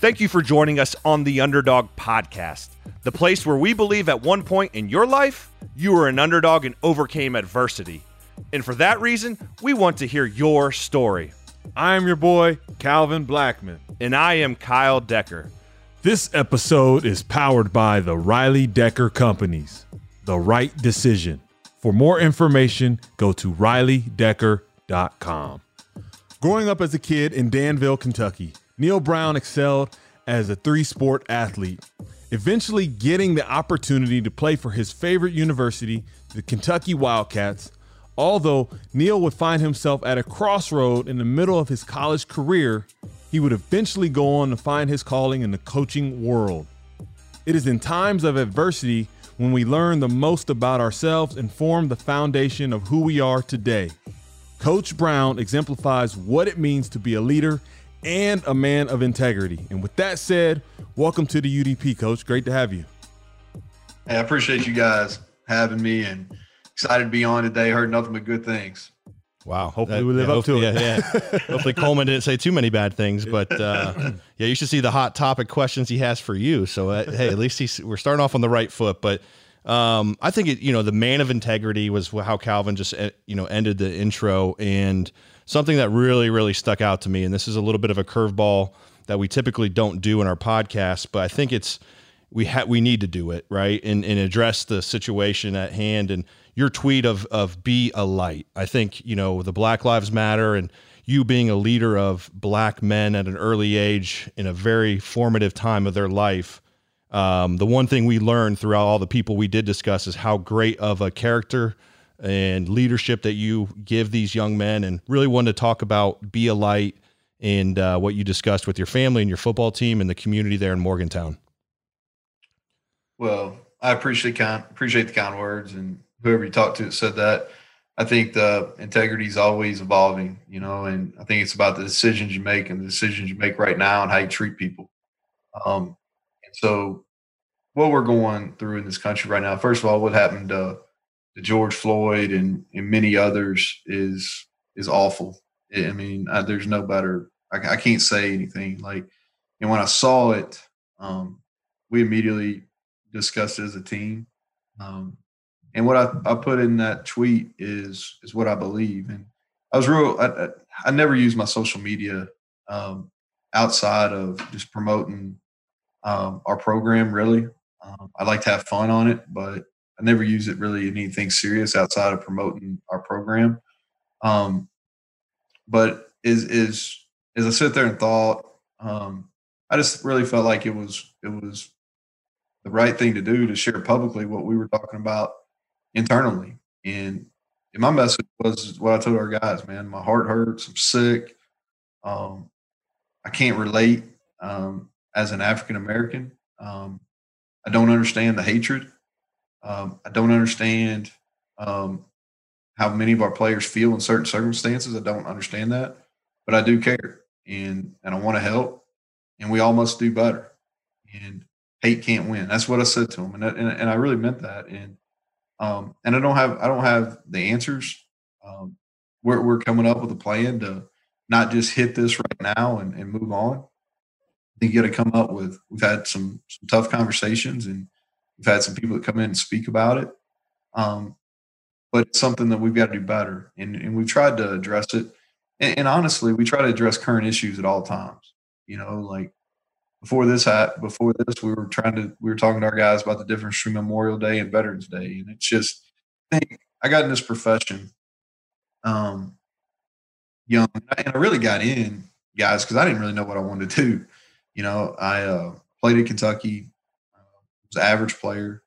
Thank you for joining us on the Underdog Podcast, the place where we believe at one point in your life, you were an underdog and overcame adversity. And for that reason, we want to hear your story. I am your boy, Calvin Blackman. And I am Kyle Decker. This episode is powered by the Riley Decker Companies. The right decision. For more information, go to rileydecker.com. Growing up as a kid in Danville, Kentucky, Neal Brown excelled as a three sport athlete, eventually getting the opportunity to play for his favorite university, the Kentucky Wildcats. Although Neal would find himself at a crossroad in the middle of his college career, he would eventually go on to find his calling in the coaching world. It is in times of adversity when we learn the most about ourselves and form the foundation of who we are today. Coach Brown exemplifies what it means to be a leader and a man of integrity. And with that said, welcome to the UDP, Coach. Great to have you. Hey, I appreciate you guys having me and excited to be on today. Heard nothing but good things. Wow. Hopefully that, we live yeah, up to it. Yeah, yeah. hopefully Coleman didn't say too many bad things, but uh, yeah, you should see the hot topic questions he has for you. So uh, hey, at least he's, we're starting off on the right foot. But um, I think it, you know the man of integrity was how Calvin just uh, you know ended the intro and something that really, really stuck out to me. And this is a little bit of a curveball that we typically don't do in our podcast, but I think it's we have we need to do it right and, and address the situation at hand. And your tweet of of be a light. I think you know the Black Lives Matter and you being a leader of black men at an early age in a very formative time of their life. Um, the one thing we learned throughout all the people we did discuss is how great of a character and leadership that you give these young men, and really wanted to talk about be a light and uh, what you discussed with your family and your football team and the community there in Morgantown. Well, I appreciate kind appreciate the kind words, and whoever you talked to said that. I think the integrity is always evolving, you know, and I think it's about the decisions you make and the decisions you make right now and how you treat people. Um, and so, what we're going through in this country right now, first of all, what happened to to George Floyd and, and many others is is awful. I mean, I, there's no better. I, I, can't say anything like. And when I saw it, um, we immediately discussed it as a team. Um, and what I, I put in that tweet is is what I believe. And I was real. I, I, I never use my social media um, outside of just promoting um, our program. Really, um, I like to have fun on it, but I never use it really in anything serious outside of promoting our program. Um, but is is as I sit there and thought, um, I just really felt like it was it was the right thing to do to share publicly what we were talking about internally. And, and my message was what I told our guys, man, my heart hurts. I'm sick. Um, I can't relate um, as an African American. Um, I don't understand the hatred. Um, I don't understand um, how many of our players feel in certain circumstances. I don't understand that, but I do care, and and I want to help, and we all must do better. And hate can't win. That's what I said to him, and and, and I really meant that. And um, and I don't have I don't have the answers. Um, we're we're coming up with a plan to not just hit this right now and, and move on. I think you got to come up with. We've had some some tough conversations and We've had some people that come in and speak about it. Um, but it's something that we've got to do better. And, and we've tried to address it. And, and, honestly, we try to address current issues at all times. You know, like before this hat, before this, we were trying to, we were talking to our guys about the difference between Memorial Day and Veterans Day. And it's just, I think I got in this profession um, young, and I really got in, guys, because I didn't really know what I wanted to do. You know, I uh, played in Kentucky, was an average player,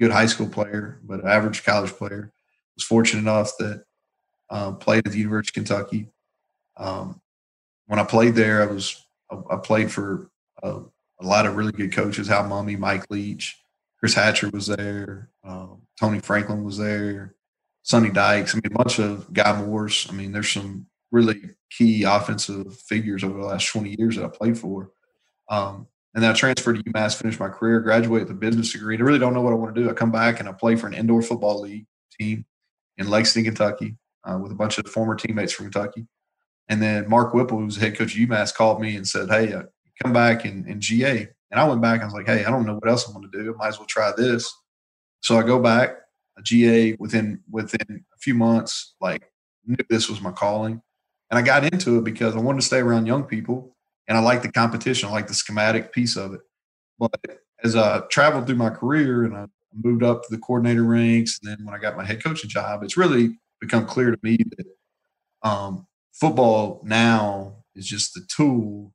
good high school player, but an average college player. Was fortunate enough that um, played at the University of Kentucky. Um, when I played there, I was I, I played for a, a, lot of really good coaches. Hal Mumme, Mike Leach, Chris Hatcher was there, um, Tony Franklin was there, Sonny Dykes. I mean, a bunch of Guy Morriss. I mean, there's some really key offensive figures over the last 20 years that I played for. Um, and then I transferred to UMass, finished my career, graduated with a business degree. And I really don't know what I want to do. I come back and I play for an indoor football league team in Lexington, Kentucky, uh, with a bunch of former teammates from Kentucky. And then Mark Whipple, who's head coach of UMass, called me and said, "Hey, uh, come back and, in GA. And I went back and I was like, hey, I don't know what else I'm going to do. I might as well try this. So I go back, a GA within within a few months, like knew this was my calling. And I got into it because I wanted to stay around young people and I like the competition. I like the schematic piece of it. But as I traveled through my career and I moved up to the coordinator ranks, and then when I got my head coaching job, it's really become clear to me that um, football now is just the tool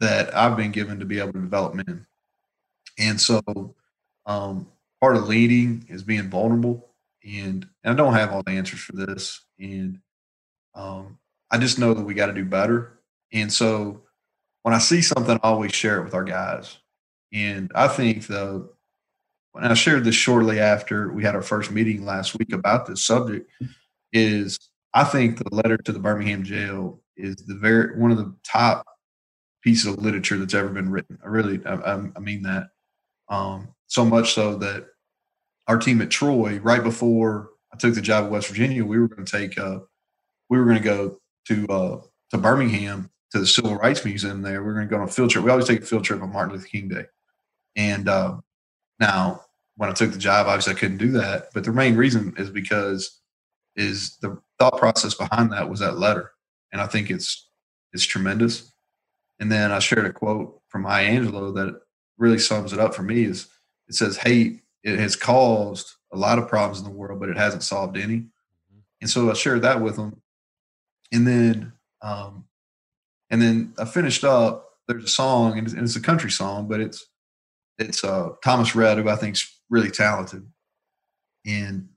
that I've been given to be able to develop men. And so um, part of leading is being vulnerable. And, and I don't have all the answers for this. And um, I just know that we got to do better. And so when I see something, I always share it with our guys. And I think the when I shared this shortly after we had our first meeting last week about this subject, is I think the letter to the Birmingham jail is the very one of the top pieces of literature that's ever been written. I really, I, I mean that. Um, so much so that our team at Troy, right before I took the job at West Virginia, we were going to take, uh, we were going to go to uh, to Birmingham to the Civil Rights Museum. There, we are going to go on a field trip. We always take a field trip on Martin Luther King Day, and uh, now when I took the job, obviously I couldn't do that. But the main reason is because is the thought process behind that was that letter, and I think it's it's tremendous. And then I shared a quote from Maya Angelou that really sums it up for me. Is it says hate it has caused a lot of problems in the world, but it hasn't solved any. Mm-hmm. And so I shared that with them, and then um, and then I finished up. There's a song, and it's, a country song, but it's it's uh, Thomas Rhett, who I think's really talented, and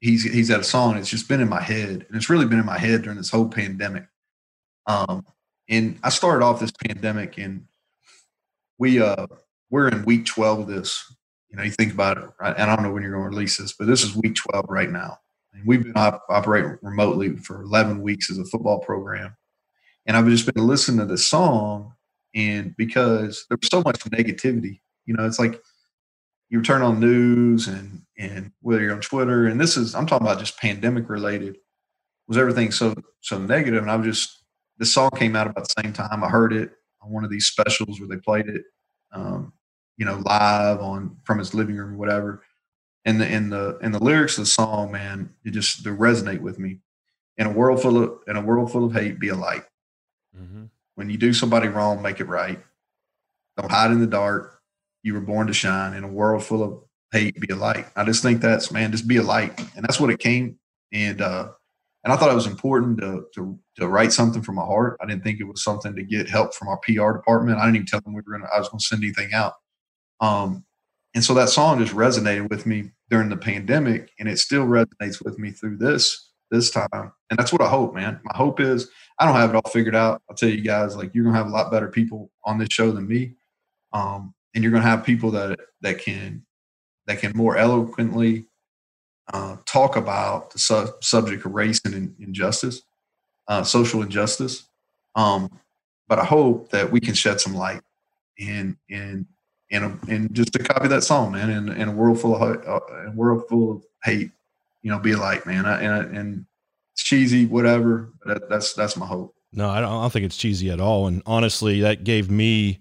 he's he's had a song. It's just been in my head, and it's really been in my head during this whole pandemic. Um, and I started off this pandemic, and we uh we're in week twelve of this. You know, you think about it, right? and I don't know when you're going to release this, but this is week twelve right now. And we've been op- operating remotely for eleven weeks as a football program, and I've just been listening to this song, and because there's so much negativity, you know, it's like you turn on news and and whether you're on Twitter, and this is I'm talking about just pandemic related, was everything so so negative, and I was just this song came out about the same time I heard it on one of these specials where they played it, um, you know, live on from his living room or whatever. And the in the in the lyrics of the song, man, it just they resonate with me. In a world full of in a world full of hate, be a light. Mm-hmm. When you do somebody wrong, make it right. Don't hide in the dark. You were born to shine. In a world full of hate, be a light. I just think that's man, just be a light, and that's what it came. And uh, and I thought it was important to, to, to write something from my heart. I didn't think it was something to get help from our PR department. I didn't even tell them we were gonna I was gonna send anything out. Um, and so that song just resonated with me during the pandemic, and it still resonates with me through this this time. And that's what I hope, man. My hope is I don't have it all figured out. I'll tell you guys, like you're gonna have a lot better people on this show than me, um, and you're gonna have people that that can that can more eloquently uh, talk about the su- subject of race and injustice, uh, social injustice. Um, but I hope that we can shed some light in in in a, in just to copy that song, man. In, in a world full of uh, a world full of hate, you know, be light, man. I, and and it's cheesy, whatever. That, that's that's my hope. No, I don't, I don't think it's cheesy at all. And honestly, that gave me.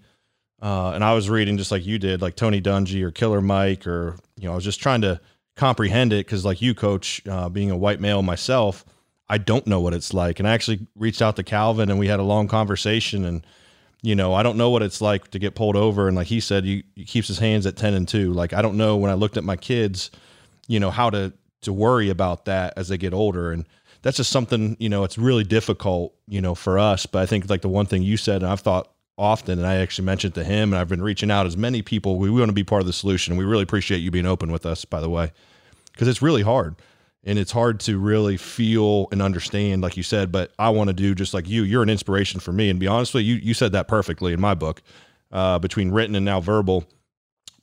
Uh, and I was reading just like you did, like Tony Dungy or Killer Mike, or you know, I was just trying to comprehend it because, like you, coach, uh, being a white male myself, I don't know what it's like. And I actually reached out to Calvin and we had a long conversation. And, you know, I don't know what it's like to get pulled over. And like he said, he, he keeps his hands at 10 and 2. Like, I don't know when I looked at my kids, you know, how to, to worry about that as they get older. And that's just something, you know, it's really difficult, you know, for us. But I think like the one thing you said, and I've thought often, and I actually mentioned to him, and I've been reaching out as many people. We, we want to be part of the solution. We really appreciate you being open with us, by the way, because it's really hard. And it's hard to really feel and understand, like you said. But I want to do just like you. You're an inspiration for me. And be honest with you, you said that perfectly in my book, uh, between written and now verbal,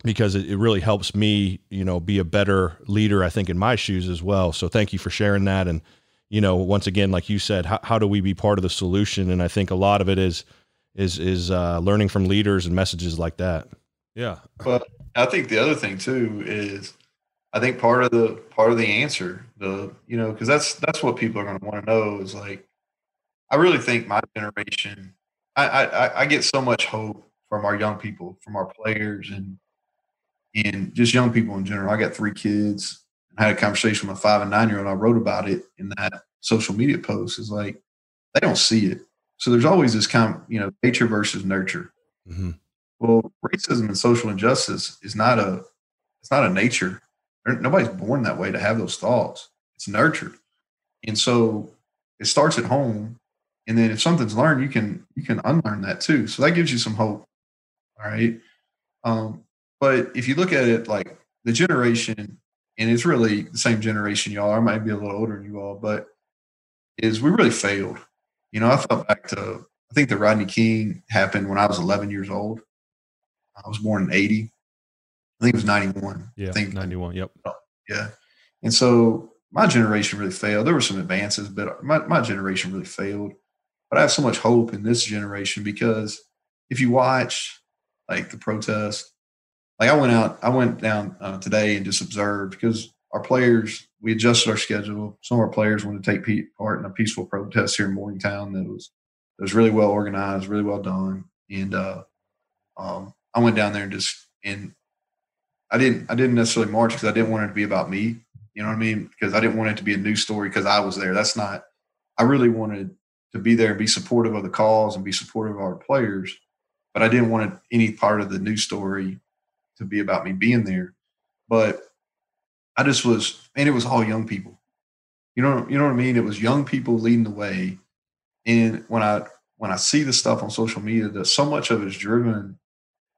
because it, it really helps me, you know, be a better leader. I think in my shoes as well. So thank you for sharing that. And you know, once again, like you said, how, how do we be part of the solution? And I think a lot of it is is is uh, learning from leaders and messages like that. Yeah. But I think the other thing too is I think part of the part of the answer, the you know, because that's that's what people are going to want to know is like I really think my generation I, I, I get so much hope from our young people, from our players, and and just young people in general. I got three kids. I had a conversation with my five and nine year old. I wrote about it in that social media post. Is like they don't see it. So there's always this kind of you know nature versus nurture. Mm-hmm. Well, racism and social injustice is not a it's not a nature. Nobody's born that way to have those thoughts. It's nurtured, and so it starts at home. And then if something's learned, you can you can unlearn that too. So that gives you some hope. All right. Um, but if you look at it like the generation, and it's really the same generation y'all. I might be a little older than you all, but is we really failed. You know, I thought back to I think the Rodney King happened when I was 11 years old. I was born in 80. I think it was 91. Yeah, I think 91. Yep. Oh, yeah. And so my generation really failed. There were some advances, but my, my generation really failed. But I have so much hope in this generation because if you watch like the protest, like I went out, I went down uh, today and just observed because our players, we adjusted our schedule. Some of our players wanted to take part in a peaceful protest here in Morgantown that was that was really well organized, really well done. And uh, um, I went down there and just and I didn't I didn't necessarily march because I didn't want it to be about me. You know what I mean? Because I didn't want it to be a news story because I was there. That's not. I really wanted to be there and be supportive of the cause and be supportive of our players, but I didn't want any part of the news story to be about me being there. But I just was, and it was all young people. You know, you know what I mean? It was young people leading the way. And when I when I see the stuff on social media, that so much of it is driven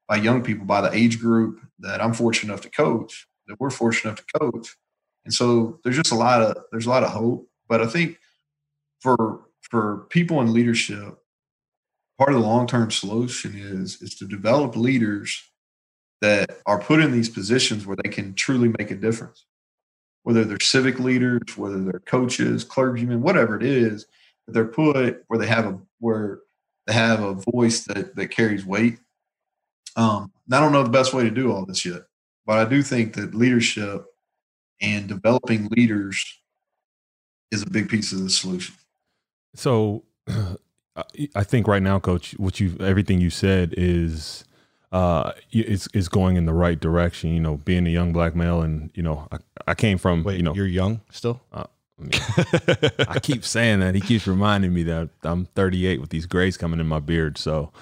by young people, by the age group that I'm fortunate enough to coach, that we're fortunate enough to coach. And so there's just a lot of there's a lot of hope. But I think for for people in leadership, part of the long term solution is is to develop leaders that are put in these positions where they can truly make a difference. Whether they're civic leaders, whether they're coaches, clergymen, whatever it is, that they're put where they have a where they have a voice that that carries weight um, I don't know the best way to do all this yet, but I do think that leadership and developing leaders is a big piece of the solution. So, I think right now, Coach, what you everything you said is uh is is going in the right direction. You know, being a young black male, and you know, I, I came from. Wait, you know, you're young still. Uh, I keep saying that. He keeps reminding me that I'm 38 with these grays coming in my beard. So,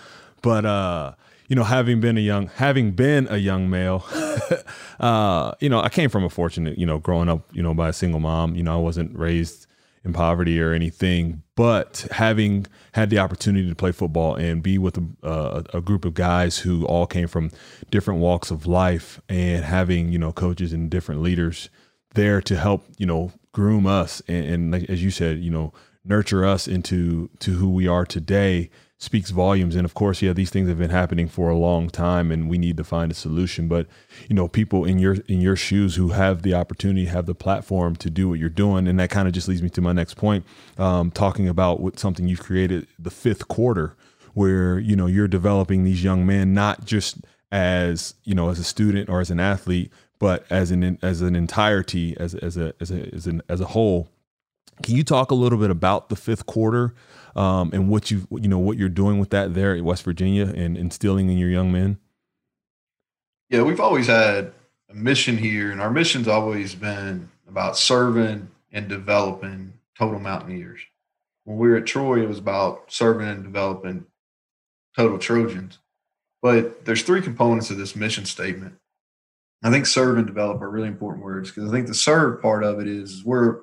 but uh, you know, having been a young, having been a young male, uh, you know, I came from a fortunate, you know, growing up, you know, by a single mom. You know, I wasn't raised in poverty or anything, but having had the opportunity to play football and be with a, a, group of guys who all came from different walks of life, and having you know coaches and different leaders there to help you know groom us and, and as you said, you know, nurture us into to who we are today speaks volumes. And of course, yeah, these things have been happening for a long time, and we need to find a solution. But you know, people in your in your shoes who have the opportunity, have the platform to do what you're doing, and that kind of just leads me to my next point, um, talking about what something you've created, the fifth quarter, where you know you're developing these young men not just as you know as a student or as an athlete, but as an as an entirety, as as a as a as, an, as a whole. Can you talk a little bit about the fifth quarter um, and what you you know what you're doing with that there at West Virginia and instilling in your young men? Yeah, we've always had a mission here, and our mission's always been about serving and developing total mountaineers. When we were at Troy, it was about serving and developing total Trojans. But there's three components of this mission statement. I think serve and develop are really important words because I think the serve part of it is we're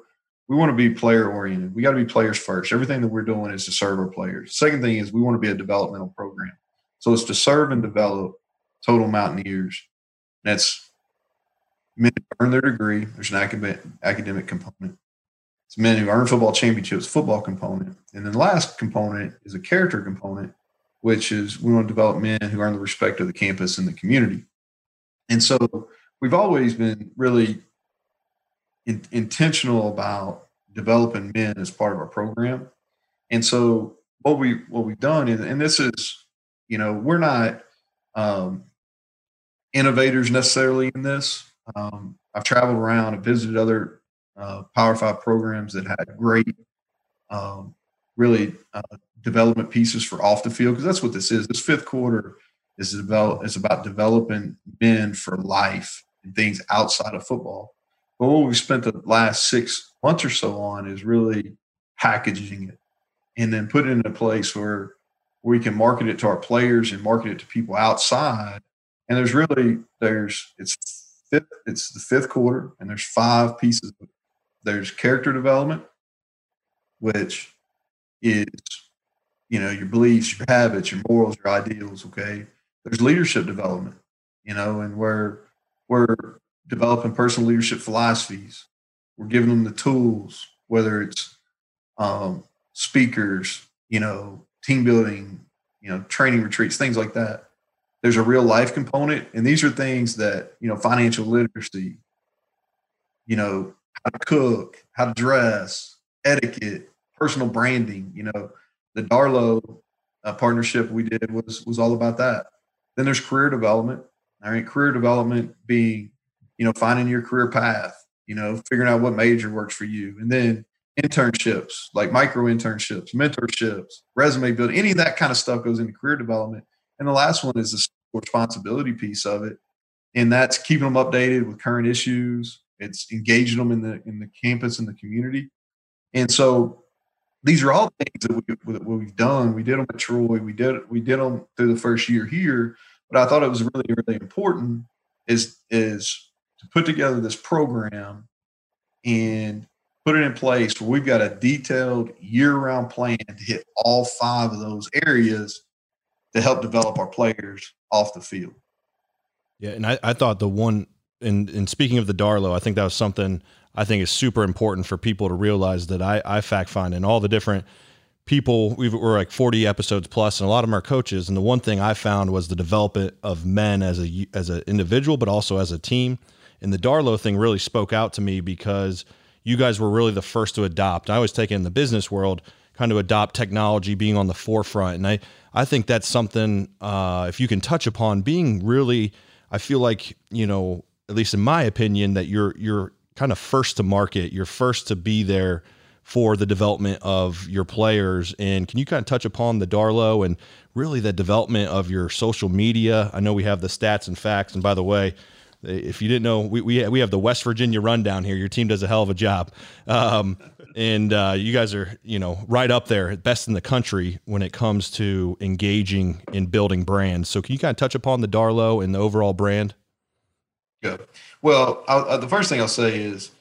we want to be player oriented. We got to be players first. Everything that we're doing is to serve our players. Second thing is we want to be a developmental program. So it's to serve and develop total mountaineers. That's men who earn their degree. There's an academic academic component. It's men who earn football championships, football component. And then the last component is a character component, which is we want to develop men who earn the respect of the campus and the community. And so we've always been really in, intentional about developing men as part of our program. And so what we what we've done is, and this is, you know, we're not um, innovators necessarily in this. Um, I've traveled around and visited other uh, Power Five programs that had great, um, really uh, development pieces for off the field because that's what this is. This fifth quarter is develop is about developing men for life and things outside of football. But what we've spent the last six months or so on is really packaging it and then put it in a place where we can market it to our players and market it to people outside. And there's really there's it's fifth, it's the fifth quarter and there's five pieces. There's character development, which is you know your beliefs, your habits, your morals, your ideals. Okay, there's leadership development, you know, and where we're developing personal leadership philosophies. We're giving them the tools, whether it's um, speakers, you know, team building, you know, training retreats, things like that. There's a real life component, and these are things that you know, financial literacy, you know, how to cook, how to dress, etiquette, personal branding. You know, the Darlow uh, partnership we did was was all about that. Then there's career development. All right, career development being, you know, finding your career path. You know, figuring out what major works for you, and then internships, like micro internships, mentorships, resume building, any of that kind of stuff goes into career development. And the last one is the responsibility piece of it. And that's keeping them updated with current issues. It's engaging them in the in the campus and the community. And so these are all things that, we, that we've done. We did them at Troy. We did we did them through the first year here. But I thought it was really really important is is to put together this program and put it in place where we've got a detailed year-round plan to hit all five of those areas to help develop our players off the field. Yeah, and I, I thought the one in in speaking of the Darlow, I think that was something I think is super important for people to realize that I, I fact find and all the different people we were like 40 episodes plus and a lot of them are coaches and the one thing I found was the development of men as a as an individual but also as a team and the Darlow thing really spoke out to me because you guys were really the first to adopt. I was taking in the business world, kind of adopt technology, being on the forefront, and I I think that's something uh, if you can touch upon being really. I feel like you know, at least in my opinion, that you're you're kind of first to market. You're first to be there for the development of your players. And can you kind of touch upon the Darlow and really the development of your social media? I know we have the stats and facts. And by the way, if you didn't know, we, we, we have the West Virginia rundown here. Your team does a hell of a job. Um, and uh, you guys are, you know, right up there, best in the country when it comes to engaging in building brands. So can you kind of touch upon the Darlow and the overall brand? Yeah. Well, uh, the first thing I'll say is,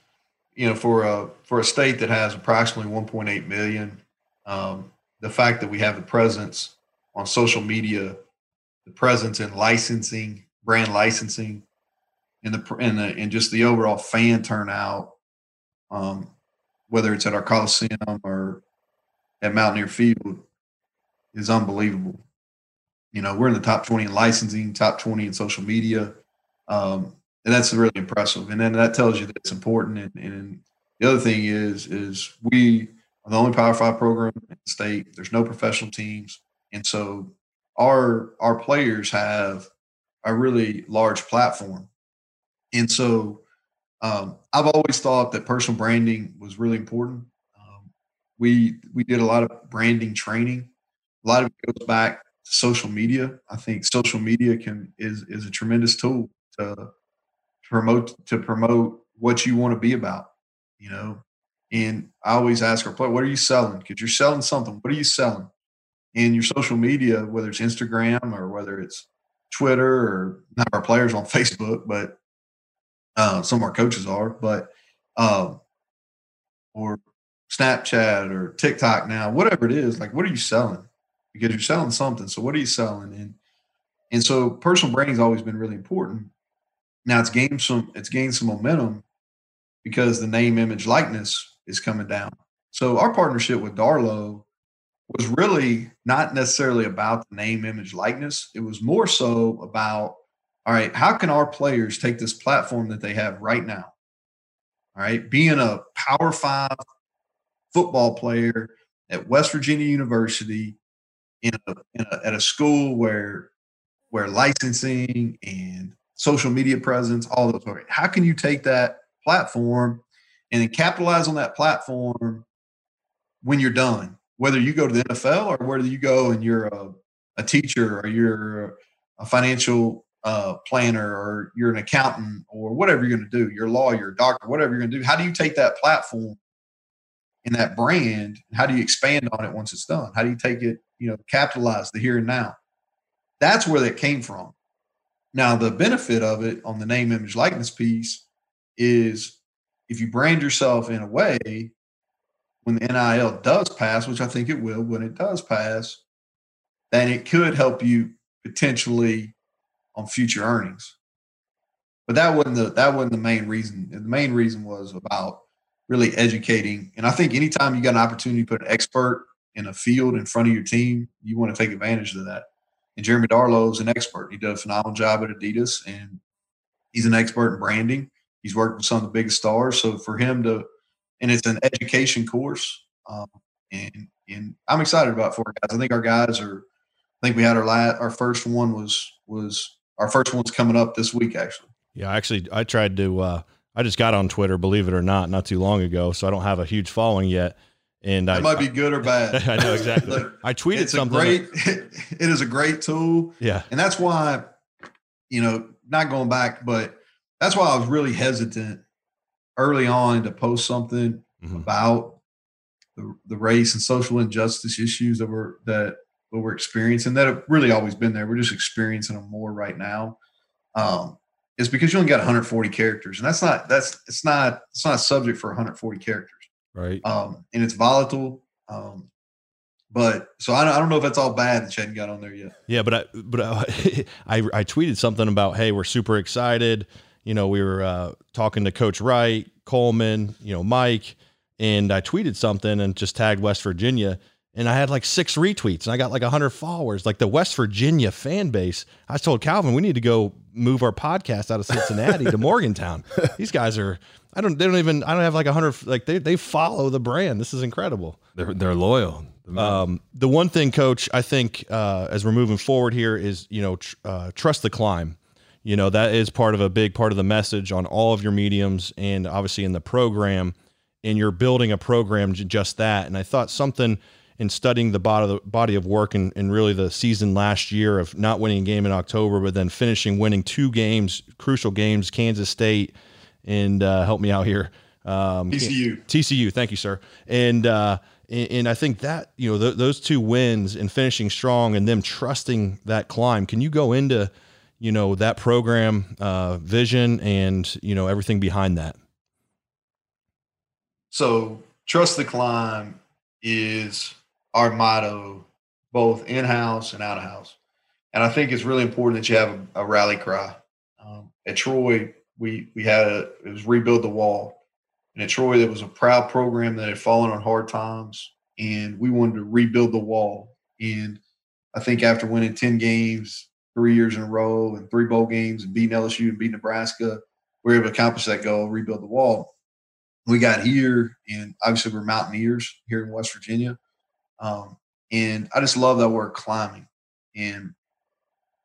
you know, for a for a state that has approximately 1.8 million, um, the fact that we have the presence on social media, the presence in licensing, brand licensing, and the and the and just the overall fan turnout, um, whether it's at our Coliseum or at Mountaineer Field, is unbelievable. You know, we're in the top 20 in licensing, top 20 in social media. Um, and that's really impressive. And then that tells you that it's important. And, and the other thing is, is we are the only Power Five program in the state. There's no professional teams, and so our our players have a really large platform. And so um, I've always thought that personal branding was really important. Um, we we did a lot of branding training. A lot of it goes back to social media. I think social media can is is a tremendous tool to promote to promote what you want to be about, you know. And I always ask our player, what are you selling? Because you're selling something. What are you selling? And your social media, whether it's Instagram or whether it's Twitter or not our players on Facebook, but uh, some of our coaches are, but um, or Snapchat or TikTok now, whatever it is, like what are you selling? Because you're selling something. So what are you selling? And and so personal branding has always been really important. Now it's gained some it's gained some momentum because the name, image, likeness is coming down. So our partnership with Darlow was really not necessarily about the name, image, likeness. It was more so about, all right, how can our players take this platform that they have right now? All right, being a Power Five football player at West Virginia University in a, in a, at a school where where licensing and social media presence, all those. How can you take that platform and then capitalize on that platform when you're done? whether you go to the NFL or whether you go and you're a, a teacher or you're a financial uh, planner or you're an accountant or whatever you're going to do, you're a lawyer, doctor, whatever you're going to do. How do you take that platform and that brand? How do you expand on it once it's done? How do you take it, you know, capitalize the here and now? That's where that came from. Now, the benefit of it on the name, image, likeness piece is if you brand yourself in a way when the NIL does pass, which I think it will when it does pass, then it could help you potentially on future earnings. But that wasn't the that wasn't the main reason. The main reason was about really educating. And I think anytime you got an opportunity to put an expert in a field in front of your team, you want to take advantage of that. And Jeremy Darlow is an expert. He did a phenomenal job at Adidas, and he's an expert in branding. He's worked with some of the biggest stars. So for him to, and it's an education course, um, and and I'm excited about for guys. I think our guys are. I think we had our last, our first one was was our first one's coming up this week actually. Yeah, actually, I tried to. Uh, I just got on Twitter, believe it or not, not too long ago, so I don't have a huge following yet. And that I might be good or bad. I know exactly. Look, I tweeted it's something. A great, it is a great tool. Yeah, and that's why, you know, not going back, but that's why I was really hesitant early on to post something mm-hmm. about the, the race and social injustice issues that we're that what we're experiencing that have really always been there. We're just experiencing them more right now. Um, is because you only got 140 characters, and that's not that's it's not it's not a subject for 140 characters, right? Um, and it's volatile. Um, but so I don't, I don't know if that's all bad that you hadn't got on there yet. Yeah, but I but I, I, I tweeted something about hey we're super excited. You know we were uh, talking to Coach Wright, Coleman, you know Mike, and I tweeted something and just tagged West Virginia and I had like six retweets and I got like 100 followers. Like the West Virginia fan base. I told Calvin we need to go move our podcast out of Cincinnati to Morgantown. These guys are I don't they don't even I don't have like 100 like they they follow the brand. This is incredible. They're they're loyal. Um, the one thing coach I think uh, as we're moving forward here is, you know, tr- uh, trust the climb. You know, that is part of a big part of the message on all of your mediums and obviously in the program and you're building a program just that. And I thought something in studying the body, the body of work and, and really the season last year of not winning a game in October, but then finishing winning two games, crucial games, Kansas State, and uh, help me out here. Um, TCU. TCU. Thank you, sir. And, uh, and, and I think that, you know, th- those two wins and finishing strong and them trusting that climb. Can you go into, you know, that program uh, vision and, you know, everything behind that? So trust the climb is our motto, both in house and out of house. And I think it's really important that you have a, a rally cry. Um, at Troy, we we had a it was rebuild the wall, and at Troy there was a proud program that had fallen on hard times, and we wanted to rebuild the wall. And I think after winning ten games, three years in a row, and three bowl games, and beating LSU and beating Nebraska, we were able to accomplish that goal, rebuild the wall. We got here, and obviously we're mountaineers here in West Virginia. Um, and I just love that word climbing. And,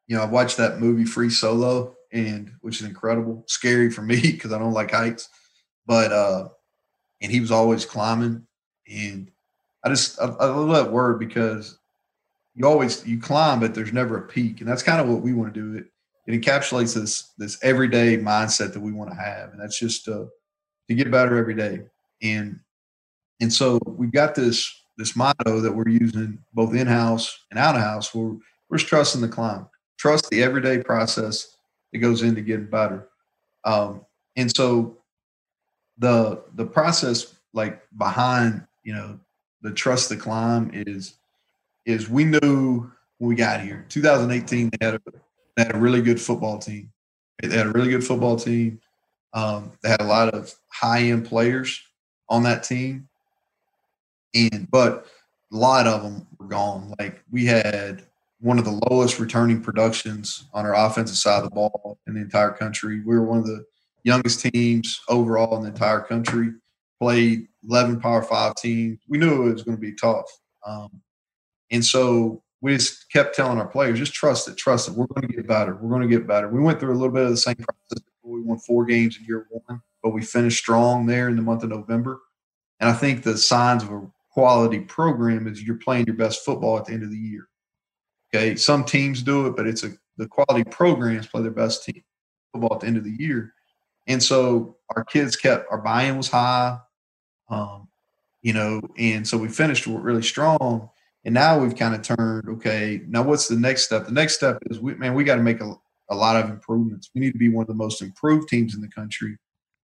you know, I watched that movie Free Solo, and which is incredible, scary for me because I don't like heights. But, uh, and he was always climbing. And I just, I, I love that word because you always, you climb, but there's never a peak. And that's kind of what we want to do. It, it encapsulates this, this everyday mindset that we want to have. And that's just to, to get better every day. And, and so we've got this this motto that we're using both in house and out of house. We're, we're trusting the climb, trust the everyday process that goes into getting better. Um, and so the the process like behind you know the trust the climb is is we knew when we got here 2018 they had a they had a really good football team they had a really good football team um, they had a lot of high end players on that team and but a lot of them were gone. Like we had one of the lowest returning productions on our offensive side of the ball in the entire country. We were one of the youngest teams overall in the entire country. Played 11 Power Five teams. We knew it was going to be tough, um, and so we just kept telling our players, just trust it, trust it. We're going to get better. We're going to get better. We went through a little bit of the same process. We won four games in year one, but we finished strong there in the month of November. And I think the signs were quality program is you're playing your best football at the end of the year. Okay, some teams do it, but it's a the quality programs play their best team football at the end of the year, and so our kids kept our buy-in was high, um, you know, and so we finished really strong. And now we've kind of turned okay. Now what's the next step? The next step is we man, we got to make a, a lot of improvements. We need to be one of the most improved teams in the country,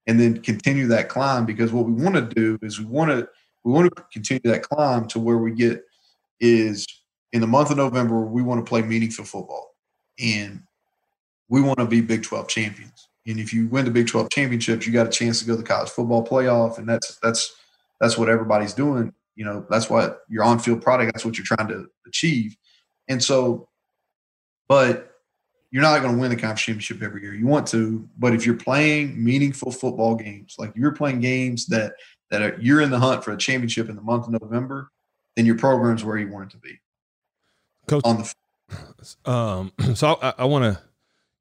and then continue that climb. Because what we want to do is we want to we want to continue that climb to where we get is in the month of November, we want to play meaningful football. And we want to be Big 12 champions. And if you win the Big 12 championships, you got a chance to go to the college football playoff. And that's that's that's what everybody's doing. You know, that's what your on-field product, that's what you're trying to achieve. And so, but you're not going to win the conference championship every year. You want to, but if you're playing meaningful football games, like you're playing games that that are, you're in the hunt for a championship in the month of November, then your program's where you want it to be. Coach, on the um, so I, I want to.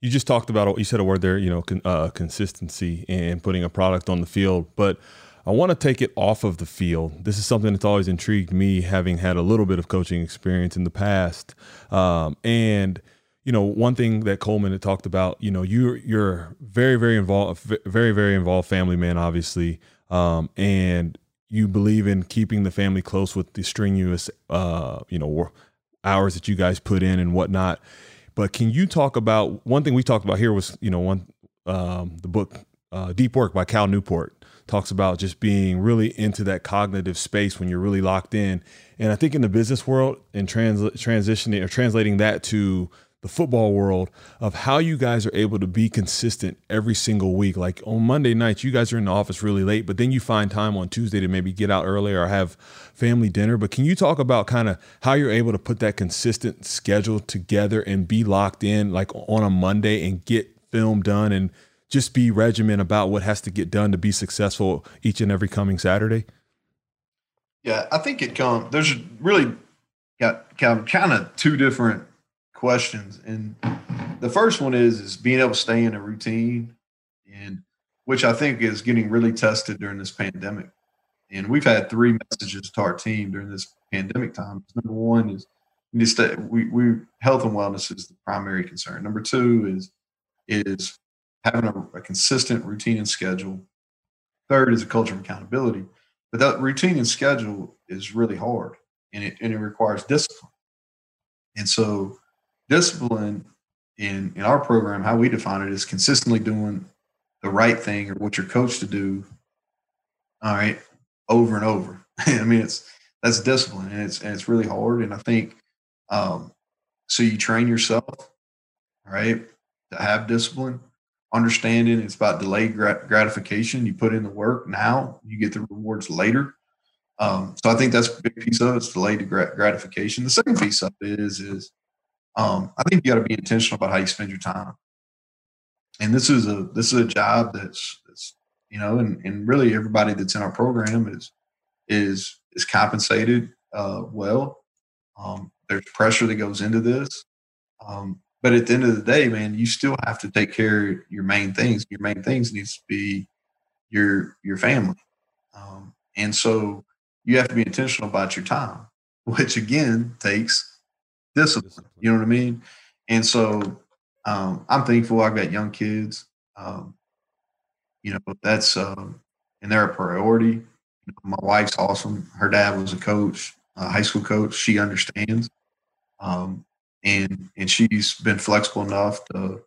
You just talked about you said a word there, you know, con, uh, consistency and putting a product on the field, but I want to take it off of the field. This is something that's always intrigued me, having had a little bit of coaching experience in the past, um, and you know, one thing that Coleman had talked about, you know, you're you're very very involved, very very involved family man, obviously um, and you believe in keeping the family close with the strenuous, uh, you know, hours that you guys put in and whatnot. But can you talk about one thing we talked about here was, you know, one um, the book uh, Deep Work by Cal Newport talks about just being really into that cognitive space when you're really locked in. And I think in the business world and trans- transitioning or translating that to the football world of how you guys are able to be consistent every single week. Like on Monday nights, you guys are in the office really late, but then you find time on Tuesday to maybe get out earlier or have family dinner. But can you talk about kind of how you're able to put that consistent schedule together and be locked in like on a Monday and get film done and just be regiment about what has to get done to be successful each and every coming Saturday? Yeah, I think it comes. There's really got kind of two different questions. And the first one is is being able to stay in a routine, and which I think is getting really tested during this pandemic. And we've had three messages to our team during this pandemic time. Number one is we stay, we, we health and wellness is the primary concern. Number two is is having a, a consistent routine and schedule. Third is a culture of accountability. But that routine and schedule is really hard and it, and it requires discipline. And so discipline in in our program, how we define it is consistently doing the right thing or what you're coached to do. All right, over and over. I mean, it's that's discipline, and it's and it's really hard. And I think um, so. You train yourself, right, to have discipline. Understanding it's about delayed gratification. You put in the work now, you get the rewards later. Um, so I think that's a big piece of it. It's delayed gratification. The second piece of it is is um, I think you got to be intentional about how you spend your time. And this is a this is a job that's, that's you know, and, and really everybody that's in our program is is is compensated uh, well. Um, there's pressure that goes into this, um, but at the end of the day, man, you still have to take care of your main things. Your main things needs to be your your family, um, and so you have to be intentional about your time, which again takes discipline. You know what I mean? And so um, I'm thankful I've got young kids. Um, you know, that's um, and they're a priority. My wife's awesome. Her dad was a coach, a high school coach. She understands, um, and and she's been flexible enough to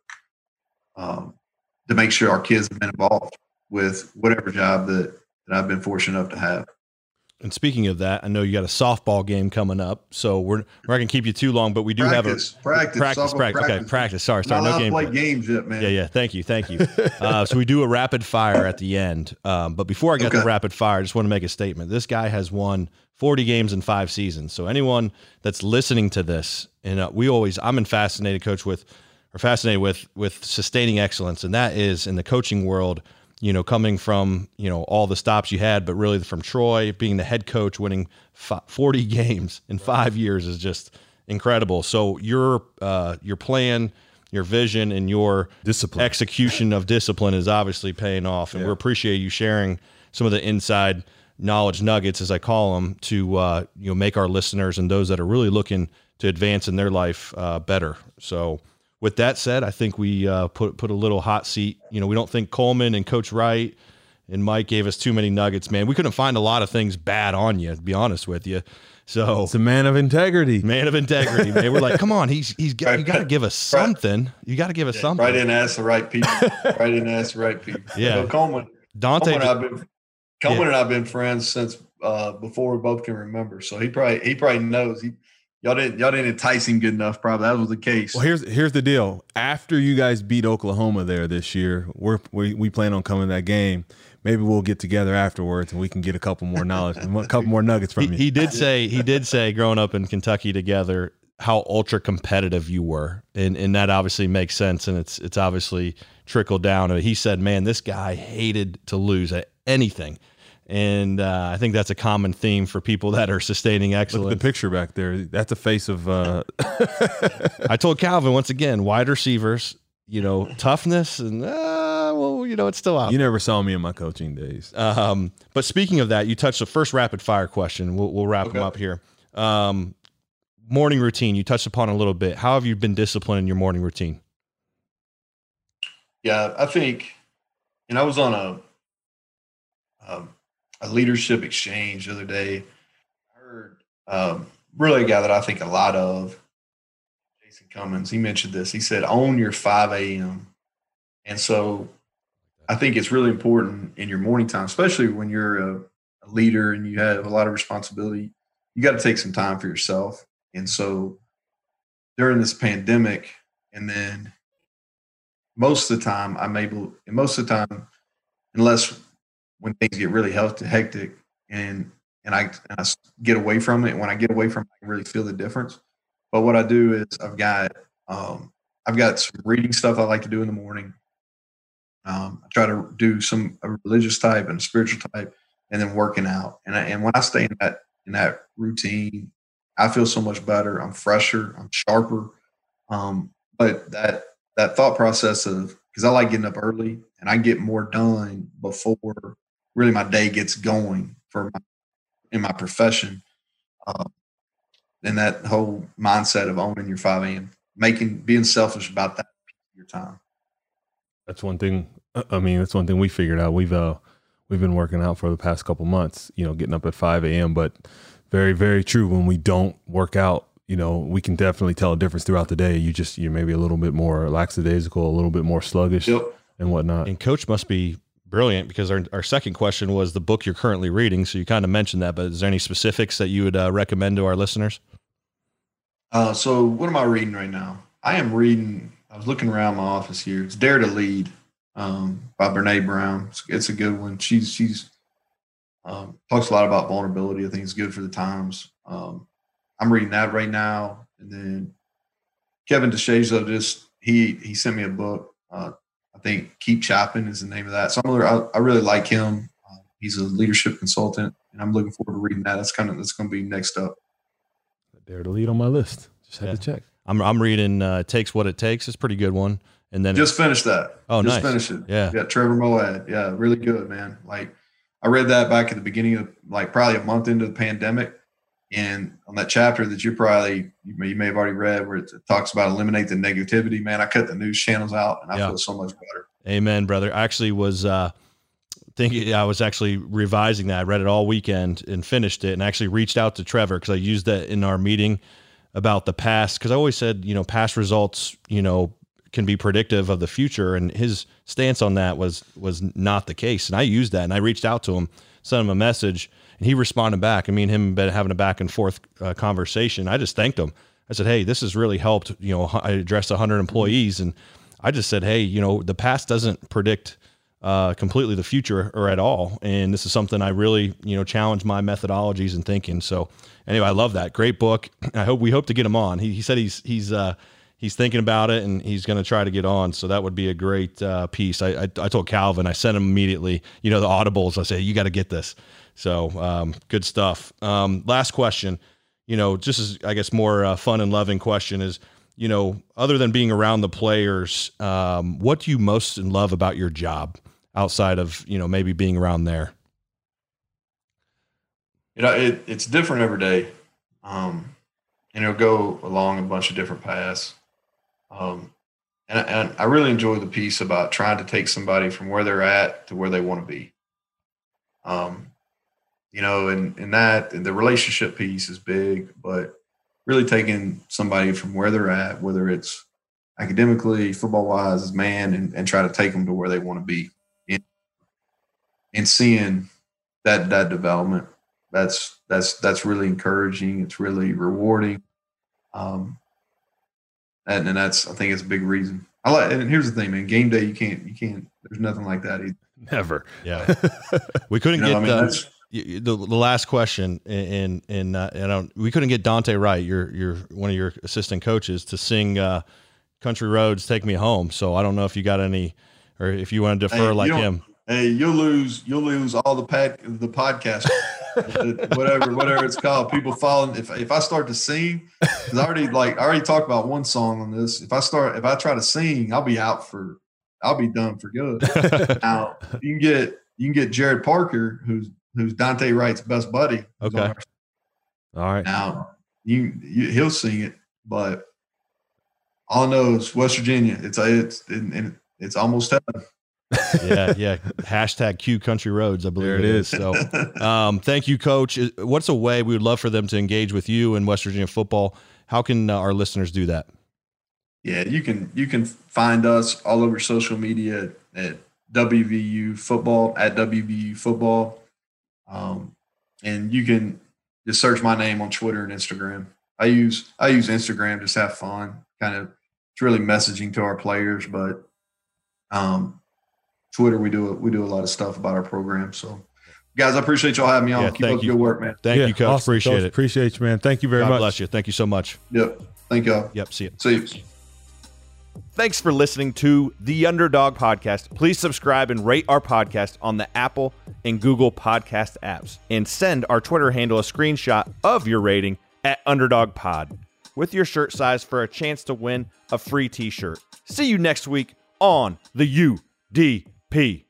um, to make sure our kids have been involved with whatever job that that I've been fortunate enough to have. And speaking of that, I know you got a softball game coming up, so we're, we're not going to keep you too long, but we do practice, have a practice, practice, practice. Okay, practice. Sorry, sorry, no game. Play games yet, man. Yeah, yeah. Thank you, thank you. uh, so we do a rapid fire at the end, um, but before I get okay. to rapid fire, I just want to make a statement. This guy has won 40 games in five seasons. So anyone that's listening to this, and uh, we always, I'm in fascinated, coach, with or fascinated with with sustaining excellence, and that is in the coaching world you know, coming from, you know, all the stops you had, but really from Troy, being the head coach, winning 40 games in five years is just incredible. So your, uh, your plan, your vision and your discipline execution of discipline is obviously paying off. And yeah. we appreciate you sharing some of the inside knowledge nuggets, as I call them, to uh, you know make our listeners and those that are really looking to advance in their life uh, better. So, with that said, I think we uh, put put a little hot seat. You know, we don't think Coleman and Coach Wright and Mike gave us too many nuggets. Man, we couldn't find a lot of things bad on you. To be honest with you. So it's a man of integrity. Man of integrity, man. We're like, come on, he's he's got, you got to give us something. You got to give us yeah, something. Right in, ask the right people. right in, ask the right people. Yeah, so Coleman. Dante. Coleman, and I've been, Coleman yeah. and I've been friends since uh, before we both can remember. So he probably he probably knows he y'all didn't y'all didn't entice him good enough. Probably that was the case. Well, here's here's the deal. After you guys beat Oklahoma there this year, we're we, we plan on coming to that game maybe we'll get together afterwards and we can get a couple more knowledge, a couple more nuggets from he, you. He did say he did say growing up in Kentucky together how ultra competitive you were, and and that obviously makes sense, and it's it's obviously trickled down. He said, "Man, this guy hated to lose at anything." And uh, I think that's a common theme for people that are sustaining excellence. Look at the picture back there. That's a face of. Uh... I told Calvin once again, wide receivers, you know, toughness and uh, well, you know, it's still out. You never saw me in my coaching days. Um, but speaking of that, you touched the first rapid fire question. We'll, we'll wrap okay. them up here. Um, morning routine. You touched upon a little bit. How have you been disciplined in your morning routine? Yeah, I think, and I was on a um, a leadership exchange the other day. I heard um, really a guy that I think a lot of Jason Cummins, he mentioned this. He said, own your 5 a.m. And so I think it's really important in your morning time, especially when you're a, a leader and you have a lot of responsibility. You got to take some time for yourself. And so during this pandemic, and then most of the time, I'm able, and most of the time, unless when things get really hectic and and I, and I get away from it, when I get away from it, I really feel the difference. But what I do is I've got um, I've got some reading stuff I like to do in the morning. Um, I try to do some a religious type and spiritual type, and then working out. And I, and when I stay in that in that routine, I feel so much better. I'm fresher. I'm sharper. Um, but that that thought process of because I like getting up early and I get more done before really my day gets going for my in my profession. Um, and that whole mindset of owning your 5 a.m., making, being selfish about that your time. That's one thing. I mean, that's one thing we figured out. We've, uh, we've been working out for the past couple months, you know, getting up at 5 a.m., but very, very true. When we don't work out, you know, we can definitely tell a difference throughout the day. You just, you're maybe a little bit more lackadaisical, a little bit more sluggish yep. and whatnot. And coach must be brilliant because our, our second question was the book you're currently reading. So you kind of mentioned that, but is there any specifics that you would uh, recommend to our listeners? Uh, so what am I reading right now? I am reading. I was looking around my office here. It's Dare to Lead um, by Brene Brown. It's, it's, a good one. She's she's um, talks a lot about vulnerability. I think it's good for the times. Um, I'm reading that right now, and then Kevin DeShazo just he he sent me a book. Uh, I think Keep Chopping is the name of that. So I'm really, I, I really like him. Uh, he's a leadership consultant, and I'm looking forward to reading that. That's kind of that's going to be next up. Dare to Lead on my list. Just had yeah. to check. I'm I'm reading uh, Takes What It Takes. It's a pretty good one. And then just finished that. Oh, just nice. finished it. Yeah. Yeah. Trevor Moawad. Yeah. Really good, man. Like I read that back at the beginning of like probably a month into the pandemic. And on that chapter that you probably you may, you may have already read where it talks about eliminate the negativity, man, I cut the news channels out and I yeah. feel so much better. Amen, brother. I actually was uh thinking I was actually revising that. I read it all weekend and finished it and actually reached out to Trevor because I used that in our meeting about the past because I always said, you know, past results, you know, can be predictive of the future and his stance on that was was not the case and I used that and I reached out to him sent him a message and he responded back I mean, him been having a back and forth uh, conversation I just thanked him I said hey this has really helped you know I addressed 100 employees and I just said hey you know the past doesn't predict uh, completely the future or at all. And this is something I really, you know, challenge my methodologies and thinking. So anyway, I love that. Great book. I hope we hope to get him on. He, he said he's he's uh, he's thinking about it and he's going to try to get on. So that would be a great uh, piece. I, I, I told Calvin, I sent him immediately. You know, the audibles. I said you got to get this. So um, good stuff. Um, last question. You know, just as I guess more uh, fun and loving question is you know, other than being around the players, um, what do you most love about your job? outside of you know maybe being around there? you know, it, it's different every day. Um, and it'll go along a bunch of different paths. Um, and, and I really enjoy the piece about trying to take somebody from where they're at to where they want to be. Um, you know, and, and that, and the relationship piece is big, but really taking somebody from where they're at, whether it's academically, football wise, as man, and, and try to take them to where they want to be. And, and seeing that that development, that's that's that's really encouraging. It's really rewarding. Um, and, and that's I think it's a big reason. I like and here's the thing, man. Game day you can't you can't there's nothing like that either. Never. Yeah. we couldn't You know, get I mean, that's y- the, the last question and and uh, and I don't, we couldn't get Dante right. your your one of your assistant coaches, to sing uh, "Country Roads Take Me Home." So I don't know if you got any, or if you want to defer Hey, like him. hey, you'll lose you'll lose all the pad the podcast whatever whatever it's called. People following if if I start to sing, 'cause I already like I already talked about one song on this. If I start if I try to sing, I'll be out for I'll be done for good. now you can get you can get Gerad Parker, who's who's Dante Wright's best buddy. Okay. All right. Now you, you he'll sing it, but all I know is West Virginia. It's a, it's and, and it's almost heaven. yeah, yeah. Hashtag Q Country Roads, I believe There it it is. is. So, um, thank you, Coach. What's a way we would love for them to engage with you in West Virginia football? How can uh, our listeners do that? Yeah, you can you can find us all over social media at WVU football at WVU football, um, and you can just search my name on Twitter and Instagram. I use I use Instagram just have fun, kind of it's really messaging to our players, but um, Twitter we do we do a lot of stuff about our program. So, guys, I appreciate y'all having me on. Yeah, Keep thank up you. good work, man. Thank Yeah, you, Coach. awesome, Appreciate Coach. it. Appreciate you, man. Thank you very God much. bless you. Thank you so much. Yep. Thank y'all. Yep. See you. See you. Thanks for listening to the Underdog Podcast. Please subscribe and rate our podcast on the Apple and Google Podcast apps. And send our Twitter handle a screenshot of your rating at Underdog Pod with your shirt size for a chance to win a free t shirt. See you next week on the UDP.